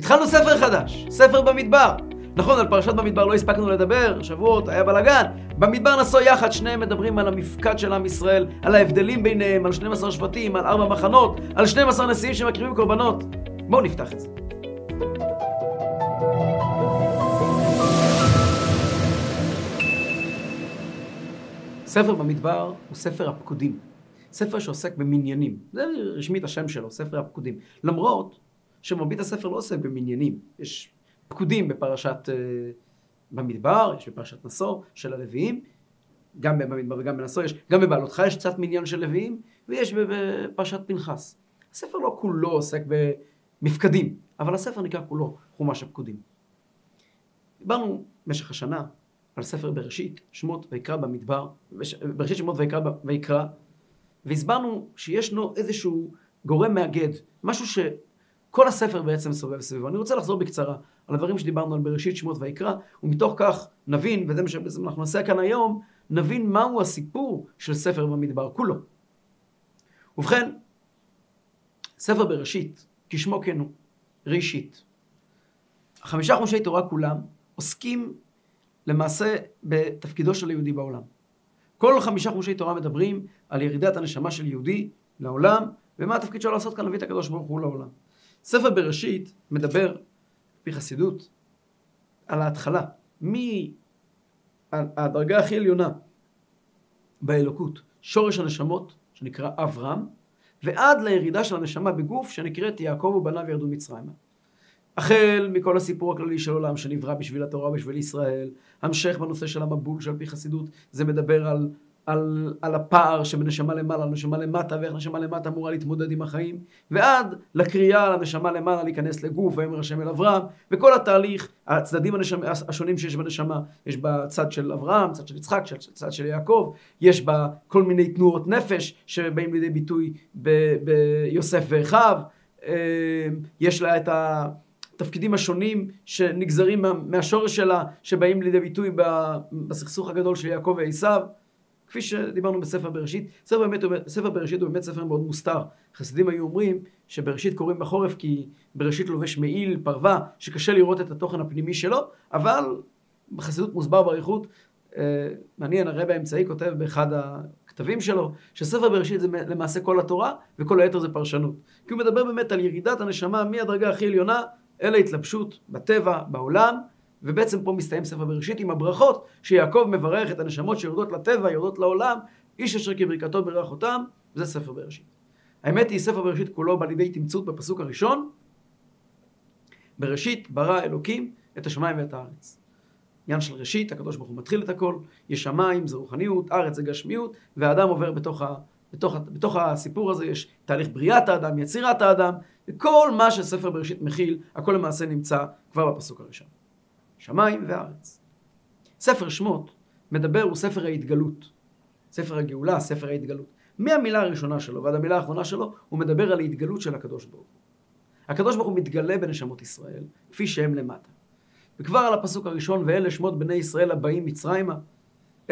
התחלנו ספר חדש, ספר במדבר. נכון, על פרשת במדבר לא הספקנו לדבר, שבועות, היה בלאגן. במדבר נסו יחד, שניהם מדברים על המפקד של עם ישראל, על ההבדלים ביניהם, על 12 שבטים, על ארבע מחנות, על 12 נשיאים שמקריבים קורבנות. בואו נפתח את זה. ספר במדבר הוא ספר הפקודים. ספר שעוסק במניינים. זה רשמית השם שלו, ספר הפקודים. למרות שמרבית הספר לא עוסק במניינים. יש פקודים בפרשת uh, במדבר, יש בפרשת נשוא של הלוויים, גם במדבר וגם בנשוא, יש, גם בבעלותך יש קצת מניין של לוויים, ויש בפרשת פנחס. הספר לא כולו עוסק במפקדים, אבל הספר נקרא כולו חומש הפקודים. דיברנו במשך השנה על ספר בראשית, שמות ויקרא במדבר, בראשית שמות ויקרא, ויקרא והסברנו שישנו איזשהו גורם מאגד, משהו שכל הספר בעצם סובב סביבו. אני רוצה לחזור בקצרה על הדברים שדיברנו על בראשית שמות ויקרא, ומתוך כך נבין, וזה מה שאנחנו נעשה כאן היום, נבין מהו הסיפור של ספר במדבר כולו. ובכן, ספר בראשית, כשמו כן הוא, ראשית. החמישה חומשי תורה כולם עוסקים למעשה בתפקידו של היהודי בעולם. כל חמישה חומשי תורה מדברים על ירידת הנשמה של יהודי לעולם, ומה התפקיד שלו לעשות כאן להביא את הקדוש ברוך הוא לעולם. ספר בראשית מדבר, לפי חסידות, על ההתחלה, מהדרגה הכי עליונה באלוקות, שורש הנשמות, שנקרא אברהם, ועד לירידה של הנשמה בגוף, שנקראת יעקב ובניו ירדו מצרימה. החל מכל הסיפור הכללי של עולם שנברא בשביל התורה ובשביל ישראל, המשך בנושא של המבול שעל פי חסידות זה מדבר על, על, על הפער שבנשמה למעלה לנשמה למטה ואיך נשמה למטה אמורה להתמודד עם החיים ועד לקריאה על הנשמה למעלה להיכנס לגוף ויאמר השם אל אברהם וכל התהליך, הצדדים הנשמה, השונים שיש בנשמה יש בצד של אברהם, צד של יצחק, צד של יעקב, יש בה כל מיני תנועות נפש שבאים לידי ביטוי ביוסף ואחיו, אה, יש לה את ה... התפקידים השונים שנגזרים מה, מהשורש שלה, שבאים לידי ביטוי בסכסוך הגדול של יעקב ועשיו. כפי שדיברנו בספר בראשית, ספר, באמת, ספר בראשית הוא באמת ספר מאוד מוסתר. חסידים היו אומרים שבראשית קוראים בחורף כי בראשית לובש מעיל, פרווה, שקשה לראות את התוכן הפנימי שלו, אבל בחסידות מוסבר באריכות, אה, מעניין, הרבי האמצעי כותב באחד הכתבים שלו, שספר בראשית זה למעשה כל התורה, וכל היתר זה פרשנות. כי הוא מדבר באמת על ירידת הנשמה מהדרגה הכי עליונה אלא התלבשות בטבע, בעולם, ובעצם פה מסתיים ספר בראשית עם הברכות שיעקב מברך את הנשמות שיורדות לטבע, יורדות לעולם, איש אשר כברכתו ברך אותם, זה ספר בראשית. האמת היא, ספר בראשית כולו בא לידי תמצות בפסוק הראשון, בראשית ברא אלוקים את השמיים ואת הארץ. עניין של ראשית, הקדוש ברוך הוא מתחיל את הכל, יש שמיים, זה רוחניות, ארץ זה גשמיות, והאדם עובר בתוך, ה, בתוך, בתוך הסיפור הזה יש תהליך בריאת האדם, יצירת האדם, וכל מה שספר בראשית מכיל, הכל למעשה נמצא כבר בפסוק הראשון. שמיים וארץ. ספר שמות מדבר, הוא ספר ההתגלות. ספר הגאולה, ספר ההתגלות. מהמילה הראשונה שלו ועד המילה האחרונה שלו, הוא מדבר על ההתגלות של הקדוש ברוך הוא. הקדוש ברוך הוא מתגלה בנשמות ישראל, כפי שהם למטה. וכבר על הפסוק הראשון, ואלה שמות בני ישראל הבאים מצרימה,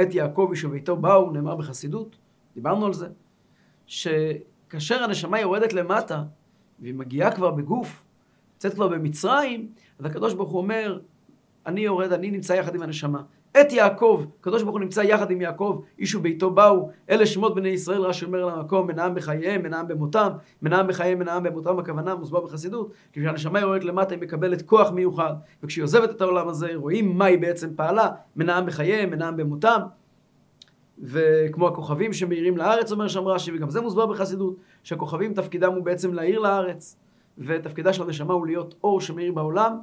את יעקב איש וביתו באו, נאמר בחסידות, דיברנו על זה, שכאשר הנשמה יורדת למטה, והיא מגיעה כבר בגוף, נמצאת כבר במצרים, אז הקדוש ברוך הוא אומר, אני יורד, אני נמצא יחד עם הנשמה. את יעקב, הקדוש ברוך הוא נמצא יחד עם יעקב, איש וביתו באו, אלה שמות בני ישראל, רש"י אומר למקום, מנעם בחייהם, מנעם במותם, מנעם בחייהם, מנעם במותם, הכוונה מוסבר בחסידות, כי כשהנשמה יורדת למטה היא מקבלת כוח מיוחד, וכשהיא עוזבת את העולם הזה, רואים מה היא בעצם פעלה, מנעם בחייהם, מנעם במותם, וכמו הכוכבים שמאירים לארץ, אומר שם רש"י, וגם זה מוסבר בחסידות, שהכוכבים תפקידם הוא בעצם להאיר לארץ, ותפקידה של הנשמה הוא להיות אור שמאיר בעולם,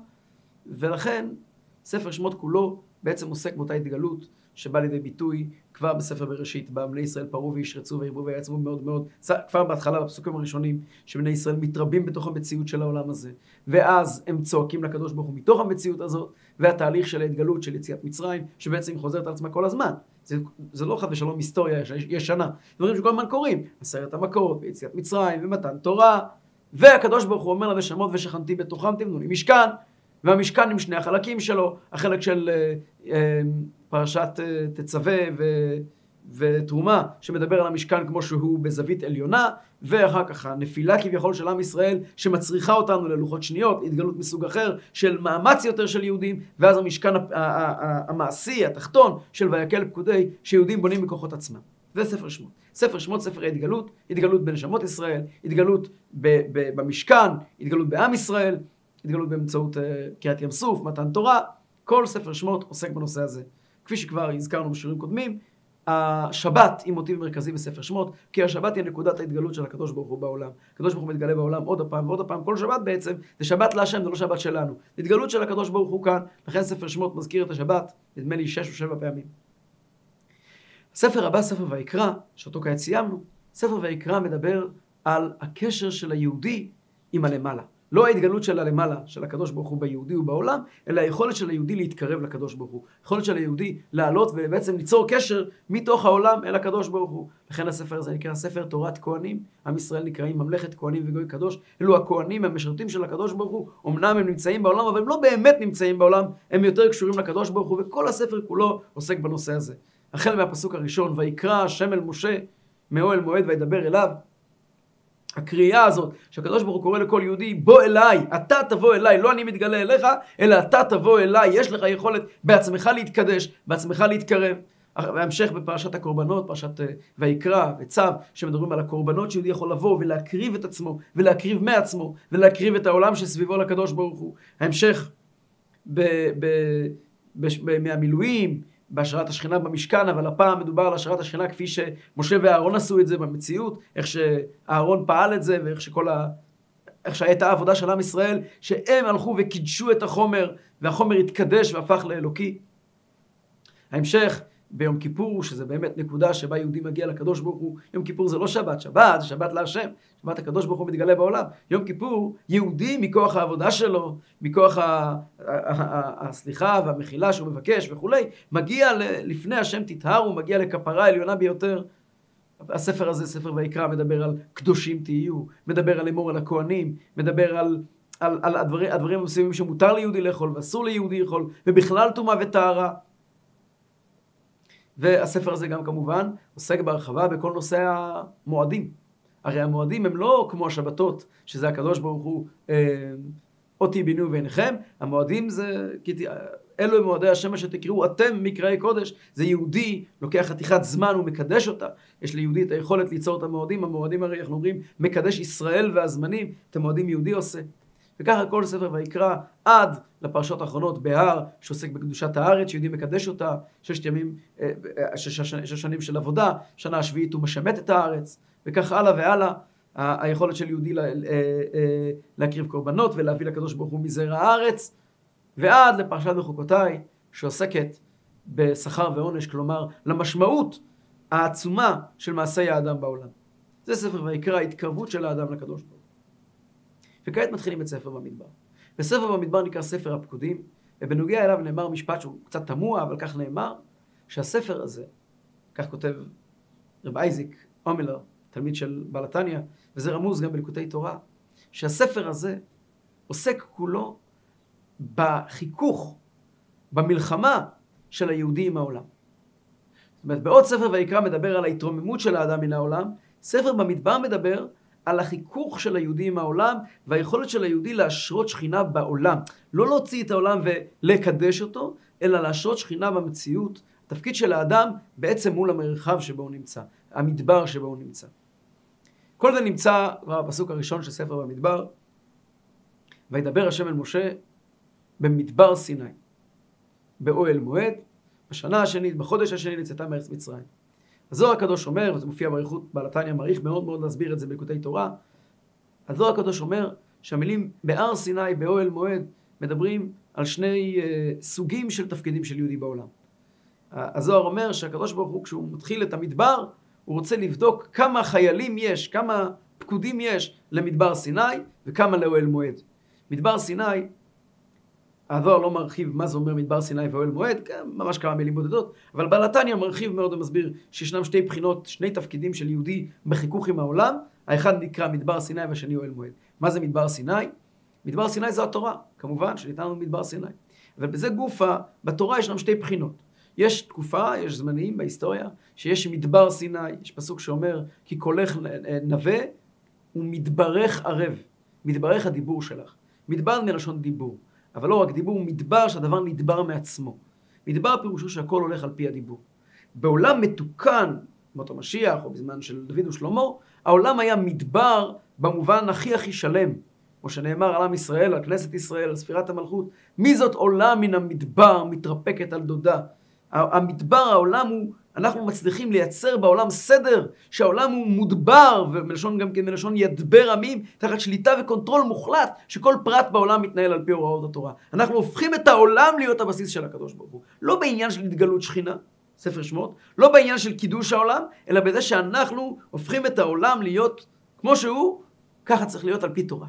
ולכן ספר שמות כולו בעצם עוסק באותה התגלות שבא לידי ביטוי כבר בספר בראשית, בה בני ישראל פרעו וישרצו וירבו ויעצמו מאוד מאוד, כבר בהתחלה בפסוקים הראשונים, שבני ישראל מתרבים בתוך המציאות של העולם הזה, ואז הם צועקים לקדוש ברוך הוא מתוך המציאות הזאת, והתהליך של ההתגלות של יציאת מצרים, שבעצם חוזרת על עצמה כל הזמן. זה, זה לא חד ושלום היסטוריה ישנה, דברים שכל הזמן קורים, עשרת המכות, ויציאת מצרים, ומתן תורה, והקדוש ברוך הוא אומר לנשמות ושכנתי בתוכם תבנו לי משכן, והמשכן עם שני החלקים שלו, החלק של אה, אה, פרשת אה, תצווה ו... ותרומה, שמדבר על המשכן כמו שהוא בזווית עליונה, ואחר כך הנפילה כביכול של עם ישראל, שמצריכה אותנו ללוחות שניות, התגלות מסוג אחר, של מאמץ יותר של יהודים, ואז המשכן המעשי, התחתון, של ויקל פקודי, שיהודים בונים בכוחות עצמם. זה ספר שמות. ספר שמות, ספר ההתגלות, התגלות בנשמות ישראל, התגלות במשכן, התגלות בעם ישראל, התגלות באמצעות uh, קריאת ים סוף, מתן תורה, כל ספר שמות עוסק בנושא הזה. כפי שכבר הזכרנו בשיעורים קודמים, השבת היא מוטיב מרכזי בספר שמות, כי השבת היא נקודת ההתגלות של הקדוש ברוך הוא בעולם. הקדוש ברוך הוא מתגלה בעולם עוד הפעם ועוד הפעם, כל שבת בעצם זה שבת להשם, זה לא שבת שלנו. התגלות של הקדוש ברוך הוא כאן, לכן ספר שמות מזכיר את השבת, נדמה לי שש או שבע פעמים. הספר הבא, ספר ויקרא, שאותו כעת סיימנו, ספר ויקרא מדבר על הקשר של היהודי עם הלמעלה. לא ההתגלות של הלמעלה, של הקדוש ברוך הוא ביהודי ובעולם, אלא היכולת של היהודי להתקרב לקדוש ברוך הוא. היכולת של היהודי לעלות ובעצם ליצור קשר מתוך העולם אל הקדוש ברוך הוא. לכן הספר הזה נקרא ספר תורת כהנים. עם ישראל נקראים ממלכת כהנים וגוי קדוש. אלו הכהנים המשרתים של הקדוש ברוך הוא. אמנם הם נמצאים בעולם, אבל הם לא באמת נמצאים בעולם, הם יותר קשורים לקדוש ברוך הוא, וכל הספר כולו עוסק בנושא הזה. החל מהפסוק הראשון, ויקרא השם אל משה מאוהל מועד וידבר אליו. הקריאה הזאת, שהקדוש ברוך הוא קורא לכל יהודי, בוא אליי, אתה תבוא אליי, לא אני מתגלה אליך, אלא אתה תבוא אליי, יש לך יכולת בעצמך להתקדש, בעצמך להתקרב. בהמשך בפרשת הקורבנות, פרשת אה, ויקרא וצו, שמדברים על הקורבנות שיהודי יכול לבוא ולהקריב את עצמו, ולהקריב מעצמו, ולהקריב את העולם שסביבו לקדוש ברוך הוא. ההמשך ב, ב, ב, מהמילואים, בהשראת השכינה במשכן, אבל הפעם מדובר על השראת השכינה כפי שמשה ואהרון עשו את זה במציאות, איך שאהרון פעל את זה, ואיך שכל ה... איך שהייתה העבודה של עם ישראל, שהם הלכו וקידשו את החומר, והחומר התקדש והפך לאלוקי. ההמשך, ביום כיפור, שזה באמת נקודה שבה יהודי מגיע לקדוש ברוך הוא, יום כיפור זה לא שבת, שבת זה שבת להשם, שבת הקדוש ברוך הוא מתגלה בעולם. יום כיפור, יהודי מכוח העבודה שלו, מכוח הסליחה והמחילה שהוא מבקש וכולי, מגיע לפני השם תטהר, הוא מגיע לכפרה העליונה ביותר. הספר הזה, ספר ויקרא, מדבר על קדושים תהיו, מדבר על אמור על הכהנים, מדבר על, על, על הדברים, הדברים המסוימים שמותר ליהודי לאכול ואסור ליהודי לאכול, ובכלל טומאה וטהרה. והספר הזה גם כמובן עוסק בהרחבה בכל נושא המועדים. הרי המועדים הם לא כמו השבתות, שזה הקדוש ברוך הוא, אה, אותי בינו ועיניכם, המועדים זה, אלו הם מועדי השם אשר תקראו אתם מקראי קודש, זה יהודי, לוקח חתיכת זמן ומקדש אותה, יש ליהודי את היכולת ליצור את המועדים, המועדים הרי אנחנו אומרים מקדש ישראל והזמנים, את המועדים יהודי עושה. וככה כל ספר ויקרא עד לפרשות האחרונות בהר שעוסק בקדושת הארץ, שיהודי מקדש אותה, ששת ימים, אה, אה, שש, שש, שש שנים של עבודה, שנה השביעית הוא משמט את הארץ, וכך הלאה והלאה. היכולת של יהודי אה, להקריב קורבנות ולהביא לקדוש ברוך הוא מזרע הארץ, ועד לפרשת בחוקותיי, שעוסקת בשכר ועונש, כלומר למשמעות העצומה של מעשי האדם בעולם. זה ספר ויקרא, התקרבות של האדם לקדוש ברוך הוא. וכעת מתחילים את ספר במדבר. וספר במדבר נקרא ספר הפקודים, ובנוגע אליו נאמר משפט שהוא קצת תמוה, אבל כך נאמר, שהספר הזה, כך כותב רב אייזיק אומלר, תלמיד של בעל התניא, וזה רמוז גם בליקוטי תורה, שהספר הזה עוסק כולו בחיכוך, במלחמה של היהודי עם העולם. זאת אומרת, בעוד ספר ויקרא מדבר על ההתרוממות של האדם מן העולם, ספר במדבר מדבר על החיכוך של היהודי עם העולם והיכולת של היהודי להשרות שכינה בעולם. לא להוציא את העולם ולקדש אותו, אלא להשרות שכינה במציאות. התפקיד של האדם בעצם מול המרחב שבו הוא נמצא, המדבר שבו הוא נמצא. כל זה נמצא בפסוק הראשון של ספר במדבר. וידבר השם אל משה במדבר סיני, באוהל מועד, בשנה השנית, בחודש השני לצאתה מארץ מצרים. הזוהר הקדוש אומר, וזה מופיע באריכות, בעל התניא מעריך מאוד מאוד להסביר את זה בליקוטי תורה, הזוהר הקדוש אומר שהמילים בהר סיני, באוהל מועד, מדברים על שני uh, סוגים של תפקידים של יהודי בעולם. הזוהר אומר שהקדוש ברוך הוא, כשהוא מתחיל את המדבר, הוא רוצה לבדוק כמה חיילים יש, כמה פקודים יש למדבר סיני וכמה לאוהל מועד. מדבר סיני הזוהר לא מרחיב מה זה אומר מדבר סיני ואוהל מועד, ממש כמה מילים בודדות, אבל בעל התניא מרחיב מאוד ומסביר שישנם שתי בחינות, שני תפקידים של יהודי בחיכוך עם העולם, האחד נקרא מדבר סיני והשני אוהל מועד. מה זה מדבר סיני? מדבר סיני זה התורה, כמובן, שניתן לנו מדבר סיני. אבל בזה גופה, בתורה ישנם שתי בחינות. יש תקופה, יש זמנים בהיסטוריה, שיש מדבר סיני, יש פסוק שאומר כי קולך נווה הוא מתברך ערב. מתברך הדיבור שלך. מדבר מלשון דיבור. אבל לא רק דיבור, מדבר שהדבר נדבר מעצמו. מדבר פירושו שהכל הולך על פי הדיבור. בעולם מתוקן, מות המשיח, או בזמן של דוד ושלמה, העולם היה מדבר במובן הכי הכי שלם. כמו שנאמר על עם ישראל, על כנסת ישראל, על ספירת המלכות. מי זאת עולה מן המדבר, מתרפקת על דודה. המדבר, העולם הוא, אנחנו מצליחים לייצר בעולם סדר, שהעולם הוא מודבר, ומלשון גם כן מלשון ידבר עמים, תחת שליטה וקונטרול מוחלט, שכל פרט בעולם מתנהל על פי הוראות התורה. אנחנו הופכים את העולם להיות הבסיס של הקדוש ברוך הוא. לא בעניין של התגלות שכינה, ספר שמות, לא בעניין של קידוש העולם, אלא בזה שאנחנו הופכים את העולם להיות כמו שהוא, ככה צריך להיות על פי תורה.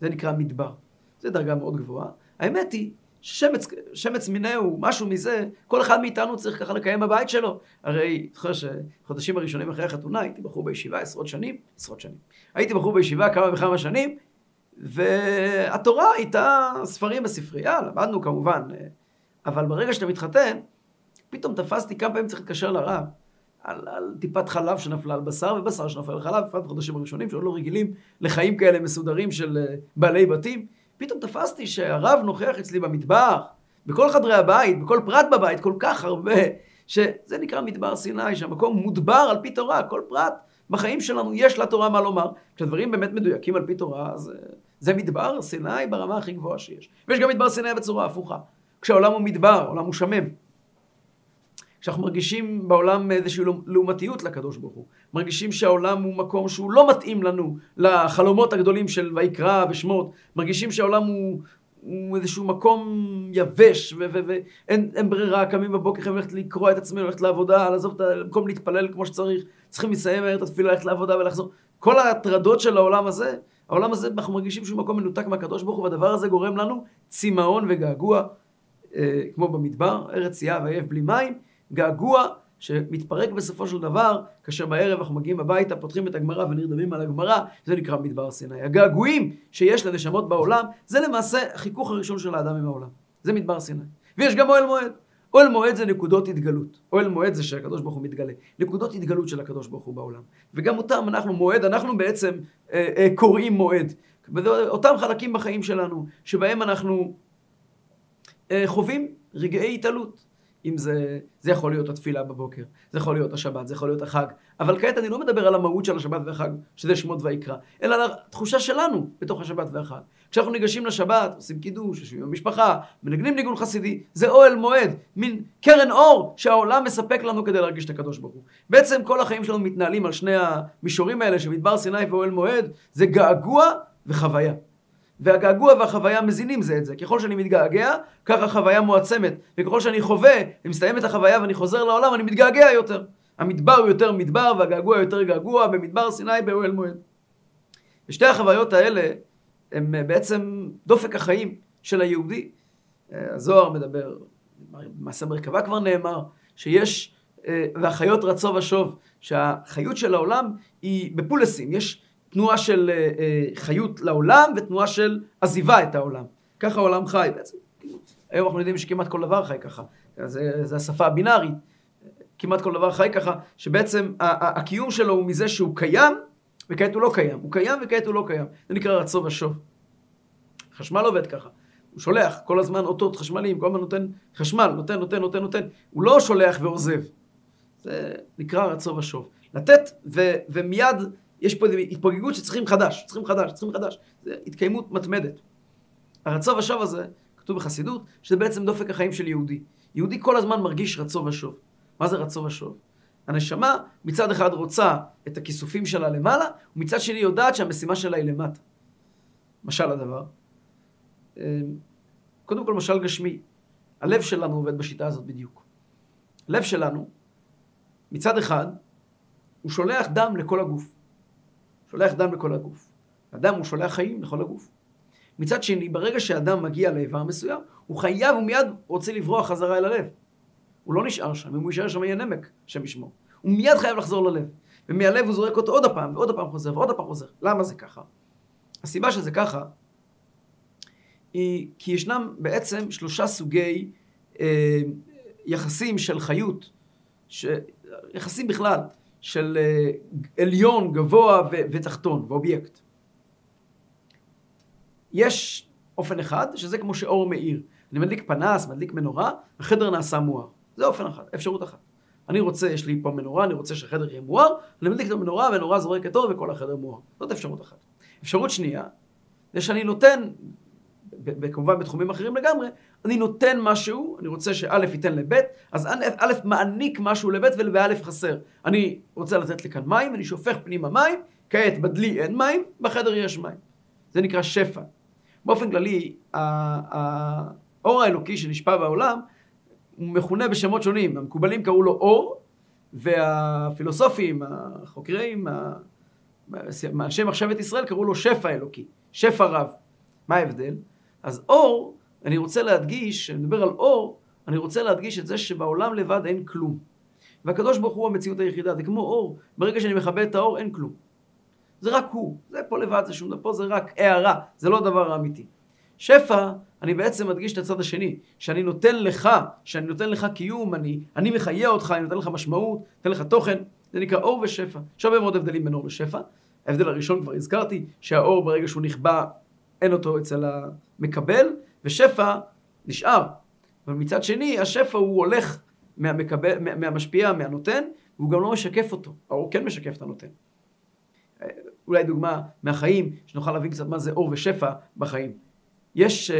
זה נקרא מדבר. זו דרגה מאוד גבוהה. האמת היא ששמץ שמץ מינהו, משהו מזה, כל אחד מאיתנו צריך ככה לקיים בבית שלו. הרי, זוכר שחודשים הראשונים אחרי החתונה הייתי בחור בישיבה עשרות שנים, עשרות שנים. הייתי בחור בישיבה כמה וכמה שנים, והתורה הייתה ספרים בספרייה, למדנו כמובן, אבל ברגע שאתה מתחתן, פתאום תפסתי כמה פעמים צריך להתקשר לרב. על, על טיפת חלב שנפלה על בשר, ובשר שנפל על חלב, בפרט בחודשים הראשונים, שעוד לא רגילים לחיים כאלה מסודרים של אה, בעלי בתים. פתאום תפסתי שהרב נוכח אצלי במטבח, בכל חדרי הבית, בכל פרט בבית, כל כך הרבה, שזה נקרא מדבר סיני, שהמקום מודבר על פי תורה, כל פרט בחיים שלנו יש לתורה מה לומר. כשהדברים באמת מדויקים על פי תורה, אז אה, זה מדבר סיני ברמה הכי גבוהה שיש. ויש גם מדבר סיני בצורה הפוכה. כשהעולם הוא מדבר, העולם הוא שמם. כשאנחנו מרגישים בעולם איזושהי לעומתיות לקדוש ברוך הוא. מרגישים שהעולם הוא מקום שהוא לא מתאים לנו לחלומות הגדולים של ויקרא ושמות. מרגישים שהעולם הוא, הוא איזשהו מקום יבש ואין ברירה, קמים בבוקר, חייבים ללכת לקרוע את עצמנו, ללכת לעבודה, לעזוב את המקום להתפלל כמו שצריך, צריכים לסיים את התפילה, ללכת לעבודה ולחזור. כל ההטרדות של העולם הזה, העולם הזה, אנחנו מרגישים שהוא מקום מנותק מהקדוש ברוך הוא, והדבר הזה גורם לנו צמאון וגעגוע, אה, כמו במדבר, ארץ יהב עייף בלי מים. געגוע שמתפרק בסופו של דבר, כאשר בערב אנחנו מגיעים הביתה, פותחים את הגמרא ונרדמים על הגמרא, זה נקרא מדבר סיני. הגעגועים שיש לנשמות בעולם, זה למעשה החיכוך הראשון של האדם עם העולם. זה מדבר סיני. ויש גם אוהל מועד. אוהל מועד זה נקודות התגלות. אוהל מועד זה שהקדוש ברוך הוא מתגלה. נקודות התגלות של הקדוש ברוך הוא בעולם. וגם אותם אנחנו מועד, אנחנו בעצם אה, אה, קוראים מועד. אותם חלקים בחיים שלנו, שבהם אנחנו אה, חווים רגעי התעלות. אם זה, זה יכול להיות התפילה בבוקר, זה יכול להיות השבת, זה יכול להיות החג. אבל כעת אני לא מדבר על המהות של השבת והחג, שזה שמות ויקרא, אלא על התחושה שלנו בתוך השבת והחג. כשאנחנו ניגשים לשבת, עושים קידוש, יושבים במשפחה, מנגנים ניגון חסידי, זה אוהל מועד, מין קרן אור שהעולם מספק לנו כדי להרגיש את הקדוש ברוך הוא. בעצם כל החיים שלנו מתנהלים על שני המישורים האלה, שמדבר סיני ואוהל מועד, זה געגוע וחוויה. והגעגוע והחוויה מזינים זה את זה. ככל שאני מתגעגע, ככה החוויה מועצמת. וככל שאני חווה, ומסתיימת החוויה ואני חוזר לעולם, אני מתגעגע יותר. המדבר הוא יותר מדבר והגעגוע יותר געגוע במדבר סיני באוהל מועד. ושתי החוויות האלה הם אה, בעצם דופק החיים של היהודי. אה, הזוהר מדבר, במעשה מרכבה כבר נאמר, שיש, אה, והחיות רצו ושוב, שהחיות של העולם היא בפולסים, יש תנועה של אה, אה, חיות לעולם ותנועה של עזיבה את העולם. ככה העולם חי בעצם. היום אנחנו יודעים שכמעט כל דבר חי ככה. זה, זה השפה הבינארית. כמעט כל דבר חי ככה, שבעצם הקיום שלו הוא מזה שהוא קיים, וכעת הוא לא קיים. הוא קיים וכעת הוא לא קיים. זה נקרא רצו ושוב. חשמל עובד ככה. הוא שולח כל הזמן אותות חשמליים, כל הזמן נותן חשמל, נותן, נותן, נותן, נותן. הוא לא שולח ועוזב. זה נקרא רצו ושוב. לתת ו, ומיד יש פה התפוגגות שצריכים חדש, צריכים חדש, צריכים חדש. זה התקיימות מתמדת. הרצו ושוב הזה, כתוב בחסידות, שזה בעצם דופק החיים של יהודי. יהודי כל הזמן מרגיש רצו ושוב. מה זה רצו ושוב? הנשמה מצד אחד רוצה את הכיסופים שלה למעלה, ומצד שני יודעת שהמשימה שלה היא למטה. משל הדבר. אמ, קודם כל משל גשמי. הלב שלנו עובד בשיטה הזאת בדיוק. הלב שלנו, מצד אחד, הוא שולח דם לכל הגוף. שולח דם לכל הגוף. הדם הוא שולח חיים לכל הגוף. מצד שני, ברגע שאדם מגיע לאיבר מסוים, הוא חייב, הוא מיד רוצה לברוח חזרה אל הלב. הוא לא נשאר שם, אם הוא יישאר שם יהיה נמק, השם ישמור. הוא מיד חייב לחזור ללב. ומהלב הוא זורק אותו עוד הפעם, ועוד הפעם חוזר, ועוד הפעם חוזר. למה זה ככה? הסיבה שזה ככה, היא כי ישנם בעצם שלושה סוגי אה, יחסים של חיות, ש... יחסים בכלל, של אה, עליון, גבוה ו- ותחתון, ואובייקט. יש אופן אחד, שזה כמו שאור מאיר. אני מדליק פנס, מדליק מנורה, החדר נעשה מואר. זה אופן אחד, אפשרות אחת. אני רוצה, יש לי פה מנורה, אני רוצה שהחדר יהיה מואר, אני מדליק את המנורה, המנורה זורקת אור וכל החדר מואר. זאת אפשרות אחת. אפשרות שנייה, זה שאני נותן, כמובן בתחומים אחרים לגמרי, אני נותן משהו, אני רוצה שא' ייתן לב', אז א' מעניק משהו לב' ולב' חסר. אני רוצה לתת לכאן מים, אני שופך פנימה מים, כעת בדלי אין מים, בחדר יש מים. זה נקרא שפע. באופן כללי, האור האלוקי שנשפע בעולם, הוא מכונה בשמות שונים. המקובלים קראו לו אור, והפילוסופים, החוקרים, אנשי מחשבת ישראל קראו לו שפע אלוקי, שפע רב. מה ההבדל? אז אור, אני רוצה להדגיש, כשאני מדבר על אור, אני רוצה להדגיש את זה שבעולם לבד אין כלום. והקדוש ברוך הוא המציאות היחידה, זה כמו אור, ברגע שאני מכבה את האור אין כלום. זה רק הוא, זה פה לבד, זה שום דבר, פה זה רק הערה, זה לא הדבר האמיתי. שפע, אני בעצם מדגיש את הצד השני, שאני נותן לך, שאני נותן לך קיום, אני, אני מחיה אותך, אני נותן לך משמעות, נותן לך תוכן, זה נקרא אור ושפע. יש הרבה מאוד הבדלים בין אור ושפע. ההבדל הראשון כבר הזכרתי, שהאור ברגע שהוא נכבה, אין אותו אצל המקבל, ושפע נשאר. אבל מצד שני, השפע הוא הולך מהמקבל, מהמשפיע, מהנותן, והוא גם לא משקף אותו. האור כן משקף את הנותן. אולי דוגמה מהחיים, שנוכל להבין קצת מה זה אור ושפע בחיים. יש uh,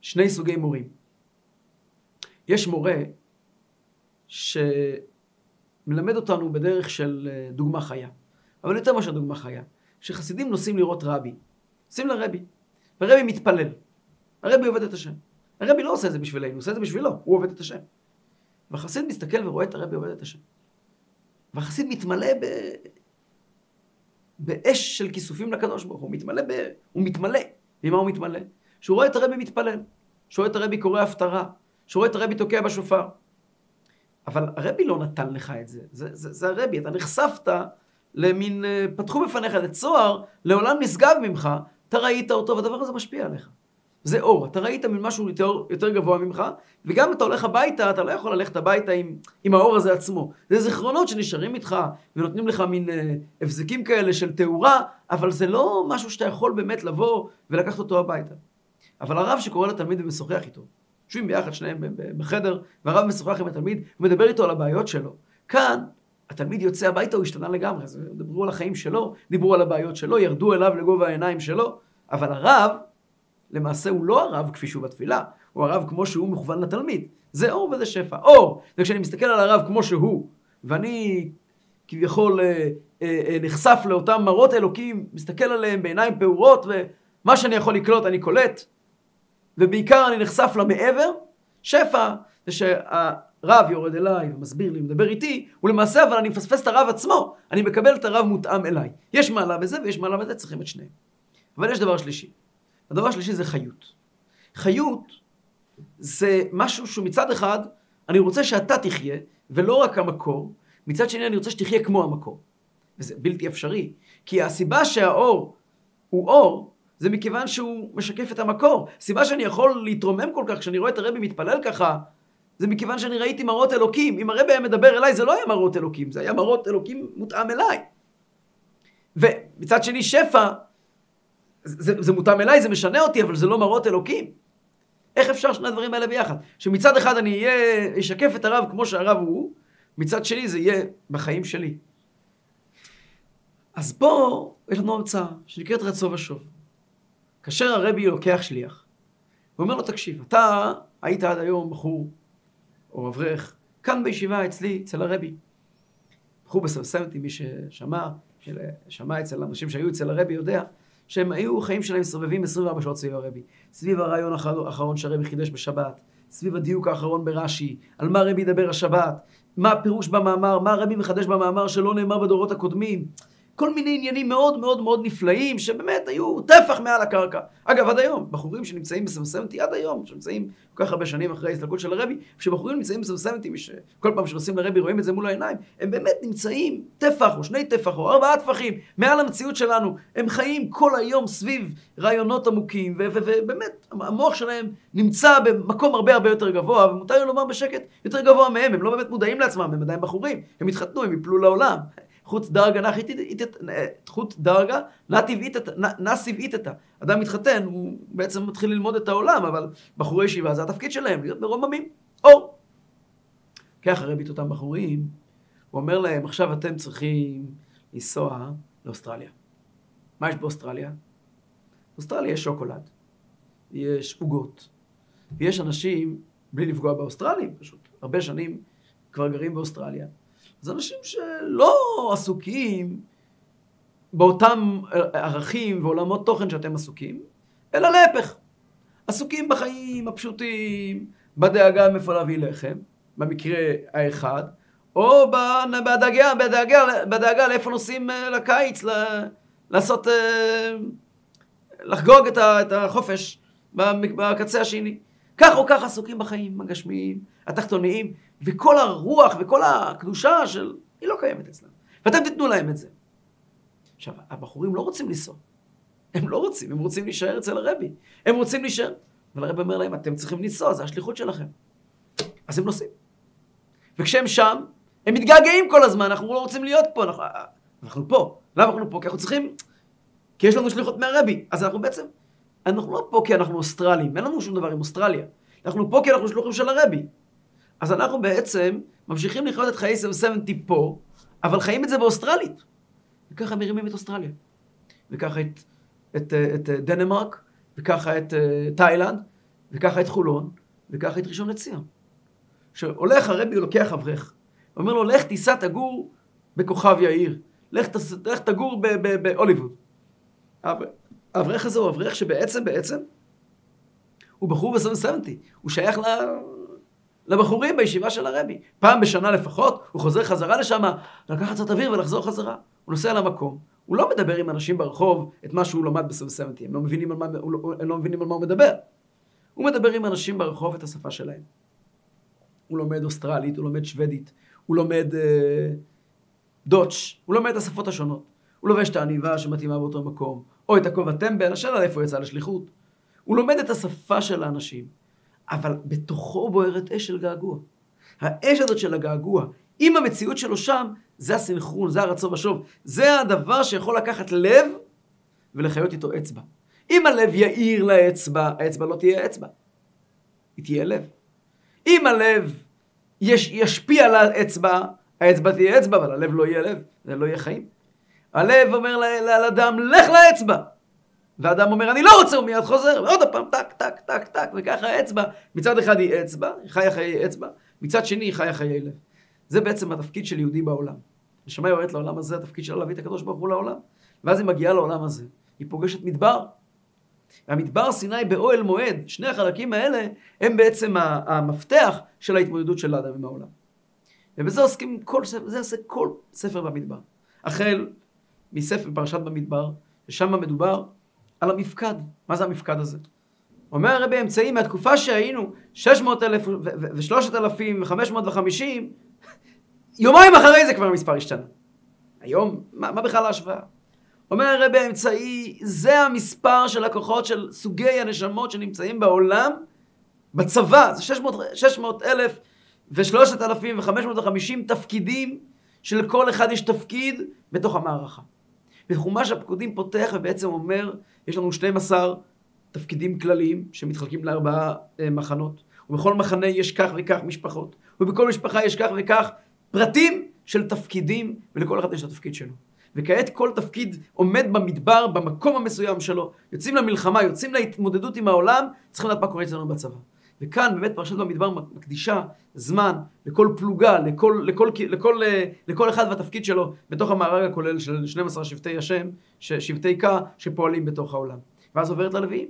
שני סוגי מורים. יש מורה שמלמד אותנו בדרך של uh, דוגמה חיה, אבל יותר מאשר דוגמה חיה, שחסידים נוסעים לראות רבי, נוסעים לרבי, ורבי מתפלל, הרבי עובד את השם. הרבי לא עושה את זה בשבילנו, הוא עושה את זה בשבילו, הוא עובד את השם. והחסיד מסתכל ורואה את הרבי עובד את השם. והחסיד מתמלא ב... באש של כיסופים לקדוש ברוך הוא, מתמלא ב... הוא מתמלא. ממה הוא מתמלא? שהוא רואה את הרבי מתפלל, שהוא רואה את הרבי קורא הפטרה, שהוא רואה את הרבי תוקע בשופר. אבל הרבי לא נתן לך את זה, זה, זה, זה הרבי, אתה נחשפת למין, אה, פתחו בפניך לצוהר, לעולם נשגב ממך, אתה ראית אותו והדבר הזה משפיע עליך. זה אור, אתה ראית משהו יותר, יותר גבוה ממך, וגם אתה הולך הביתה, אתה לא יכול ללכת הביתה עם, עם האור הזה עצמו. זה זיכרונות שנשארים איתך, ונותנים לך מין אה, הבזקים כאלה של תאורה, אבל זה לא משהו שאתה יכול באמת לבוא ולקחת אותו הביתה. אבל הרב שקורא לתלמיד ומשוחח איתו, יושבים ביחד שניהם בחדר, והרב משוחח עם התלמיד, ומדבר איתו על הבעיות שלו. כאן, התלמיד יוצא הביתה, הוא השתנה לגמרי, אז דיברו על החיים שלו, דיברו על הבעיות שלו, ירדו אליו לגובה העיניים שלו, אבל הרב, למעשה הוא לא הרב כפי שהוא בתפילה, הוא הרב כמו שהוא מכוון לתלמיד. זה אור וזה שפע. אור, וכשאני מסתכל על הרב כמו שהוא, ואני כביכול אה, אה, אה, נחשף לאותם מראות אלוקים, מסתכל עליהם בעיניים פעורות, ומה שאני יכול לקלוט אני קולט, ובעיקר אני נחשף למעבר, שפע זה שהרב יורד אליי ומסביר לי, מדבר איתי, ולמעשה אבל אני מפספס את הרב עצמו, אני מקבל את הרב מותאם אליי. יש מעלה בזה ויש מעלה בזה, צריכים את שניהם. אבל יש דבר שלישי. הדבר השלישי זה חיות. חיות זה משהו שהוא מצד אחד, אני רוצה שאתה תחיה, ולא רק המקור, מצד שני אני רוצה שתחיה כמו המקור. וזה בלתי אפשרי, כי הסיבה שהאור הוא אור, זה מכיוון שהוא משקף את המקור. הסיבה שאני יכול להתרומם כל כך כשאני רואה את הרבי מתפלל ככה, זה מכיוון שאני ראיתי מראות אלוקים. אם הרבי היה מדבר אליי, זה לא היה מראות אלוקים, זה היה מראות אלוקים מותאם אליי. ומצד שני, שפע זה, זה מותאם אליי, זה משנה אותי, אבל זה לא מראות אלוקים. איך אפשר שני הדברים האלה ביחד? שמצד אחד אני אהיה, אשקף את הרב כמו שהרב הוא, מצד שני זה יהיה בחיים שלי. אז פה יש לנו המצאה שנקראת רצו ושוב. כאשר הרבי לוקח שליח, הוא אומר לו, תקשיב, אתה היית עד היום בחור או אברך, כאן בישיבה אצלי, אצל הרבי. בחור בסרסנטי, מי ששמע, שמע אצל אנשים שהיו אצל הרבי יודע, שהם היו, חיים שלהם מסתובבים 24 שעות סביב הרבי. סביב הרעיון האחרון שהרבי חידש בשבת, סביב הדיוק האחרון ברש"י, על מה הרבי ידבר השבת, מה הפירוש במאמר, מה הרבי מחדש במאמר שלא נאמר בדורות הקודמים. כל מיני עניינים מאוד מאוד מאוד נפלאים, שבאמת היו טפח מעל הקרקע. אגב, עד היום, בחורים שנמצאים בסמסמתי, עד היום, שנמצאים כל כך הרבה שנים אחרי ההסתלקות של הרבי, כשבחורים נמצאים בסמסמתי, כל פעם שנוסעים לרבי רואים את זה מול העיניים, הם באמת נמצאים טפח, או שני טפח, או ארבעה טפחים, מעל המציאות שלנו. הם חיים כל היום סביב רעיונות עמוקים, ובאמת, המוח שלהם נמצא במקום הרבה הרבה יותר גבוה, ומותר לי לומר בשקט, יותר גבוה מהם, הם לא באמת מודעים לעצמם, הם עדיין בחורים, הם התחתנו, הם יפלו לעולם. חוץ דרגה חוץ דרגה נתיב איתתא. אדם מתחתן, הוא בעצם מתחיל ללמוד את העולם, אבל בחורי ישיבה זה התפקיד שלהם, להיות מרוממים. אור. ככה רבי את אותם בחורים, הוא אומר להם, עכשיו אתם צריכים לנסוע לאוסטרליה. מה יש באוסטרליה? באוסטרליה יש שוקולד, יש עוגות, ויש אנשים, בלי לפגוע באוסטרלים פשוט, הרבה שנים כבר גרים באוסטרליה. זה אנשים שלא עסוקים באותם ערכים ועולמות תוכן שאתם עסוקים, אלא להפך. עסוקים בחיים הפשוטים, בדאגה מאיפה להביא לחם, במקרה האחד, או בדאגה, בדאגה, בדאגה לאיפה נוסעים אה, לקיץ, לעשות, אה, לחגוג את החופש בקצה השני. כך או כך עסוקים בחיים הגשמיים, התחתוניים, וכל הרוח וכל הקדושה של... היא לא קיימת אצלם. ואתם תיתנו להם את זה. עכשיו, הבחורים לא רוצים לנסוע. הם לא רוצים, הם רוצים להישאר אצל הרבי. הם רוצים להישאר. אבל הרבי אומר להם, אתם צריכים לנסוע, זה השליחות שלכם. אז הם נוסעים. וכשהם שם, הם מתגעגעים כל הזמן, אנחנו לא רוצים להיות פה, אנחנו, אנחנו פה. למה אנחנו פה? כי אנחנו צריכים... כי יש לנו שליחות מהרבי. אז אנחנו בעצם... אנחנו לא פה כי אנחנו אוסטרלים, אין לנו שום דבר עם אוסטרליה. אנחנו פה כי אנחנו שלוחים של הרבי. אז אנחנו בעצם ממשיכים לחיות את חיי 770 פה, אבל חיים את זה באוסטרלית. וככה מרימים את אוסטרליה. וככה את, את, את, את דנמרק, וככה את תאילנד, וככה את חולון, וככה את ראשון לציון. שהולך הרבי, לוקח אברך, ואומר לו, לך תיסע תגור בכוכב יאיר, לך, לך תגור בהוליווד. האברך הזה הוא אברך שבעצם, בעצם, הוא בחור ב-770, הוא שייך ל... לבחורים בישיבה של הרבי. פעם בשנה לפחות, הוא חוזר חזרה לשם, לקחת קצת אוויר ולחזור חזרה. הוא נוסע למקום, הוא לא מדבר עם אנשים ברחוב את מה שהוא למד ב-770, הם, לא לא, הם לא מבינים על מה הוא מדבר. הוא מדבר עם אנשים ברחוב את השפה שלהם. הוא לומד אוסטרלית, הוא לומד שוודית, הוא לומד אה, דוטש, הוא לומד את השפות השונות. הוא לובש את העניבה שמתאימה באותו מקום, או את הכובע טמבל, השאלה איפה הוא יצא לשליחות. הוא לומד את השפה של האנשים. אבל בתוכו בוערת אש של געגוע. האש הזאת של הגעגוע, עם המציאות שלו שם, זה הסנכרון, זה הרצון ושוב. זה הדבר שיכול לקחת לב ולחיות איתו אצבע. אם הלב יאיר לאצבע, האצבע לא תהיה אצבע. היא תהיה לב. אם הלב יש, ישפיע על האצבע, האצבע תהיה אצבע, אבל הלב לא יהיה לב, זה לא יהיה חיים. הלב אומר לאדם, לך לאצבע. ואדם אומר, אני לא רוצה, הוא מיד חוזר, ועוד פעם, טק, טק, טק, טק, וככה האצבע, מצד אחד היא אצבע, היא חיה חיי אצבע, מצד שני היא חיה חיי לב. זה בעצם התפקיד של יהודי בעולם. נשמה יורדת לעולם הזה, התפקיד שלה להביא את הקדוש ברוך הוא לעולם. ואז היא מגיעה לעולם הזה, היא פוגשת מדבר. והמדבר סיני באוהל מועד, שני החלקים האלה הם בעצם המפתח של ההתמודדות של האדם עם העולם. ובזה עוסקים כל ספר, זה עושה כל ספר במדבר. החל מספר פרשת במדבר, ושם מדובר על המפקד. מה זה המפקד הזה? אומר הרבי אמצעי מהתקופה שהיינו 600 אלף ו-3,000 ו-550, יומיים אחרי זה כבר המספר השתנה. היום, מה, מה בכלל ההשוואה? אומר הרבי האמצעי, זה המספר של הכוחות של סוגי הנשמות שנמצאים בעולם בצבא, זה 600, 600 אלף ו-3,550 תפקידים שלכל אחד יש תפקיד בתוך המערכה. וחומש הפקודים פותח ובעצם אומר, יש לנו 12 תפקידים כלליים שמתחלקים לארבעה אה, מחנות, ובכל מחנה יש כך וכך משפחות, ובכל משפחה יש כך וכך פרטים של תפקידים, ולכל אחד יש את התפקיד שלו. וכעת כל תפקיד עומד במדבר, במקום המסוים שלו. יוצאים למלחמה, יוצאים להתמודדות עם העולם, צריכים לדעת מה קורה אצלנו בצבא. וכאן באמת פרשת במדבר מקדישה זמן לכל פלוגה, לכל, לכל, לכל, לכל, לכל אחד והתפקיד שלו בתוך המארג הכולל של 12 שבטי השם, שבטי קה, שפועלים בתוך העולם. ואז עוברת ללוויים.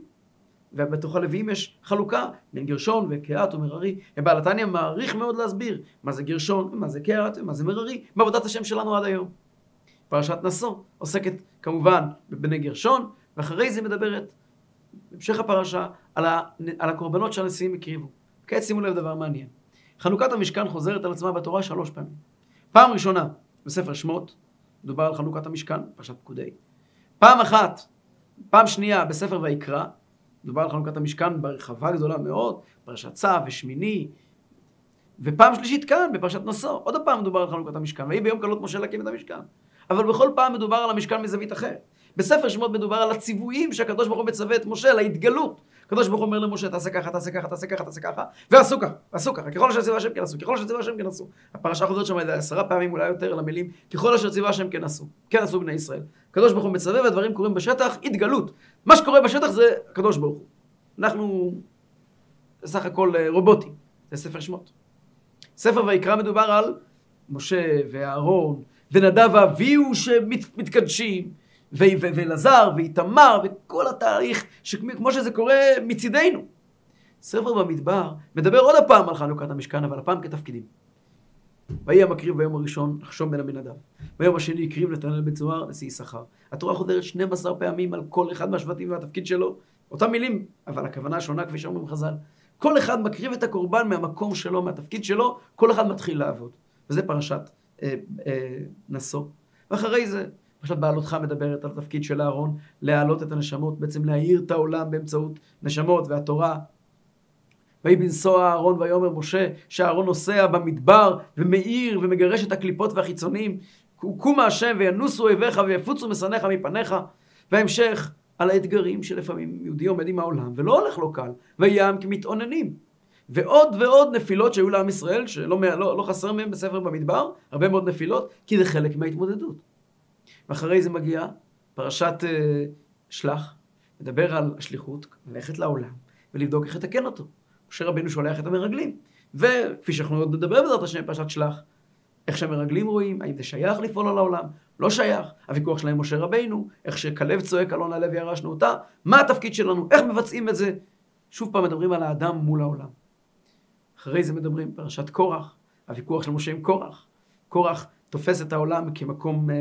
ובתוך הלוויים יש חלוקה בין גרשון וקהת ומררי. ובעל התניא מעריך מאוד להסביר מה זה גרשון, מה זה קהת ומה זה מררי, בעבודת השם שלנו עד היום. פרשת נשוא עוסקת כמובן בבני גרשון, ואחרי זה מדברת, בהמשך הפרשה, על, ה, על הקורבנות שהנשיאים הקריבו. כעת שימו לב דבר מעניין. חנוכת המשכן חוזרת על עצמה בתורה שלוש פעמים. פעם ראשונה, בספר שמות, מדובר על חנוכת המשכן, פרשת פקודי. פעם אחת, פעם שנייה, בספר ויקרא, מדובר על חנוכת המשכן ברחבה גדולה מאוד, פרשת צו ושמיני, ופעם שלישית כאן, בפרשת נשוא, עוד פעם מדובר על חנוכת המשכן, ויהי ביום קלות משה להקים את המשכן. אבל בכל פעם מדובר על המשכן מזווית אחרת. בספר שמות מדובר על הציוויים שהקדוש ברוך הוא מצווה את משה, להתגלות. הקדוש ברוך הוא אומר למשה, תעשה ככה, תעשה ככה, תעשה ככה, תעשה ככה, ועשו ככה, ועשו ככה, ככל אשר ציווה השם כן עשו, ככל אשר ציווה השם כן עשו. הפרשה חוזרת שם עשרה פעמים, אולי יותר, על המילים, ככל אשר ציווה השם כן עשו, כן עשו בני ישראל. הקדוש ברוך הוא מצווה והדברים קורים בשטח, התגלות. מה שקורה בשטח זה הקדוש ברוך הוא. אנחנו בסך הכל אה, רובוטים, זה ספר שמות. ספר ויקרא מדובר על משה ואהרון ונדב ואביהו שמתקדשים, ואלעזר ואיתמר וכל התהליך, כמו שזה קורה מצידנו. ספר במדבר מדבר עוד הפעם על חנוכת המשכן, אבל הפעם כתפקידים. ויהי המקריב ביום הראשון לחשום בן אבינדב. ביום השני הקריב נתנאל בן צוהר נשיא יששכר. התורה חוזרת 12 פעמים על כל אחד מהשבטים והתפקיד שלו. אותם מילים, אבל הכוונה שונה כפי שאומרים חז"ל. כל אחד מקריב את הקורבן מהמקום שלו, מהתפקיד שלו, כל אחד מתחיל לעבוד. וזה פרשת אה, אה, נשוא. ואחרי זה, פרשת בעלותך מדברת על התפקיד של אהרון, להעלות את הנשמות, בעצם להאיר את העולם באמצעות נשמות והתורה. ויהי בנסוע אהרון ויאמר משה, שאהרון נוסע במדבר ומאיר ומגרש את הקליפות והחיצונים. קומה השם וינוסו אויביך ויפוצו משנאיך מפניך. וההמשך, על האתגרים שלפעמים יהודי עומד עם העולם ולא הולך לו קל, וים כמתאוננים. ועוד ועוד נפילות שהיו לעם ישראל, שלא לא, לא חסר מהם בספר במדבר, הרבה מאוד נפילות, כי זה חלק מההתמודדות. ואחרי זה מגיע פרשת uh, שלח, מדבר על השליחות, ללכת לעולם ולבדוק איך לתקן אותו. משה רבינו שולח את המרגלים, וכפי שאנחנו עוד נדבר בעזרת השם פרשת שלח, איך שהמרגלים רואים, האם זה שייך לפעול על העולם, לא שייך, הוויכוח שלהם משה רבינו, איך שכלב צועק אלון הלב ירשנו אותה, מה התפקיד שלנו, איך מבצעים את זה. שוב פעם מדברים על האדם מול העולם. אחרי זה מדברים פרשת קורח, הוויכוח של משה עם קורח. קורח תופס את העולם כמקום uh,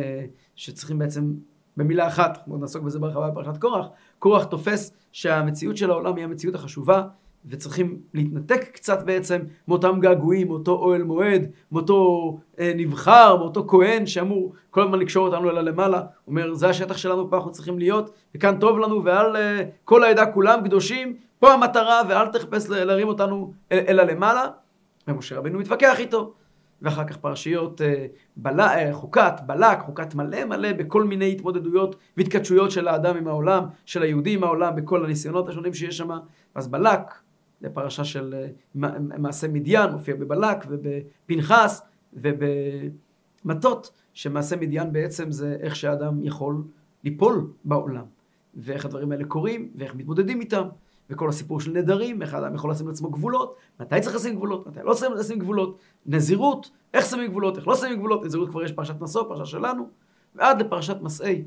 שצריכים בעצם, במילה אחת, בואו נעסוק בזה ברחבה בפרשת קורח, קורח תופס שהמציאות של העולם היא המציאות החשובה, וצריכים להתנתק קצת בעצם מאותם געגועים, מאותו אוהל מועד, מאותו אה, נבחר, מאותו כהן שאמור כל הזמן לקשור אותנו אל הלמעלה. אומר, זה השטח שלנו, פה אנחנו צריכים להיות, וכאן טוב לנו, ועל אה, כל העדה כולם קדושים, פה המטרה, ואל תחפש להרים אותנו אל, אל הלמעלה. ומשה רבינו מתווכח איתו. ואחר כך פרשיות אה, בלה, אה, חוקת, בלק, חוקת מלא מלא בכל מיני התמודדויות והתכתשויות של האדם עם העולם, של היהודי עם העולם, בכל הניסיונות השונים שיש שם. אז בלק, זה פרשה של אה, מעשה מדיין, מופיע בבלק ובפנחס ובמטות, שמעשה מדיין בעצם זה איך שהאדם יכול ליפול בעולם, ואיך הדברים האלה קורים, ואיך מתמודדים איתם. וכל הסיפור של נדרים, איך האדם יכול לשים לעצמו גבולות, מתי צריך לשים גבולות, מתי לא צריך לשים גבולות, נזירות, איך שמים גבולות, איך לא שמים גבולות, נזירות כבר יש פרשת נשוא, פרשה שלנו, ועד לפרשת מסעי,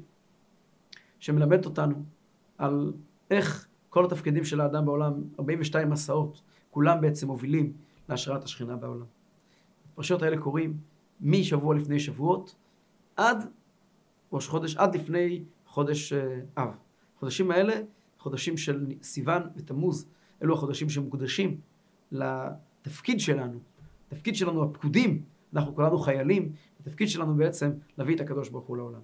שמלמדת אותנו על איך כל התפקידים של האדם בעולם, 42 מסעות, כולם בעצם מובילים להשראת השכינה בעולם. הפרשיות האלה קורים משבוע לפני שבועות עד ראש חודש, עד לפני חודש אה, אב. החודשים האלה חודשים של סיוון ותמוז, אלו החודשים שמוקדשים לתפקיד שלנו. התפקיד שלנו הפקודים, אנחנו כולנו חיילים, התפקיד שלנו בעצם להביא את הקדוש ברוך הוא לעולם.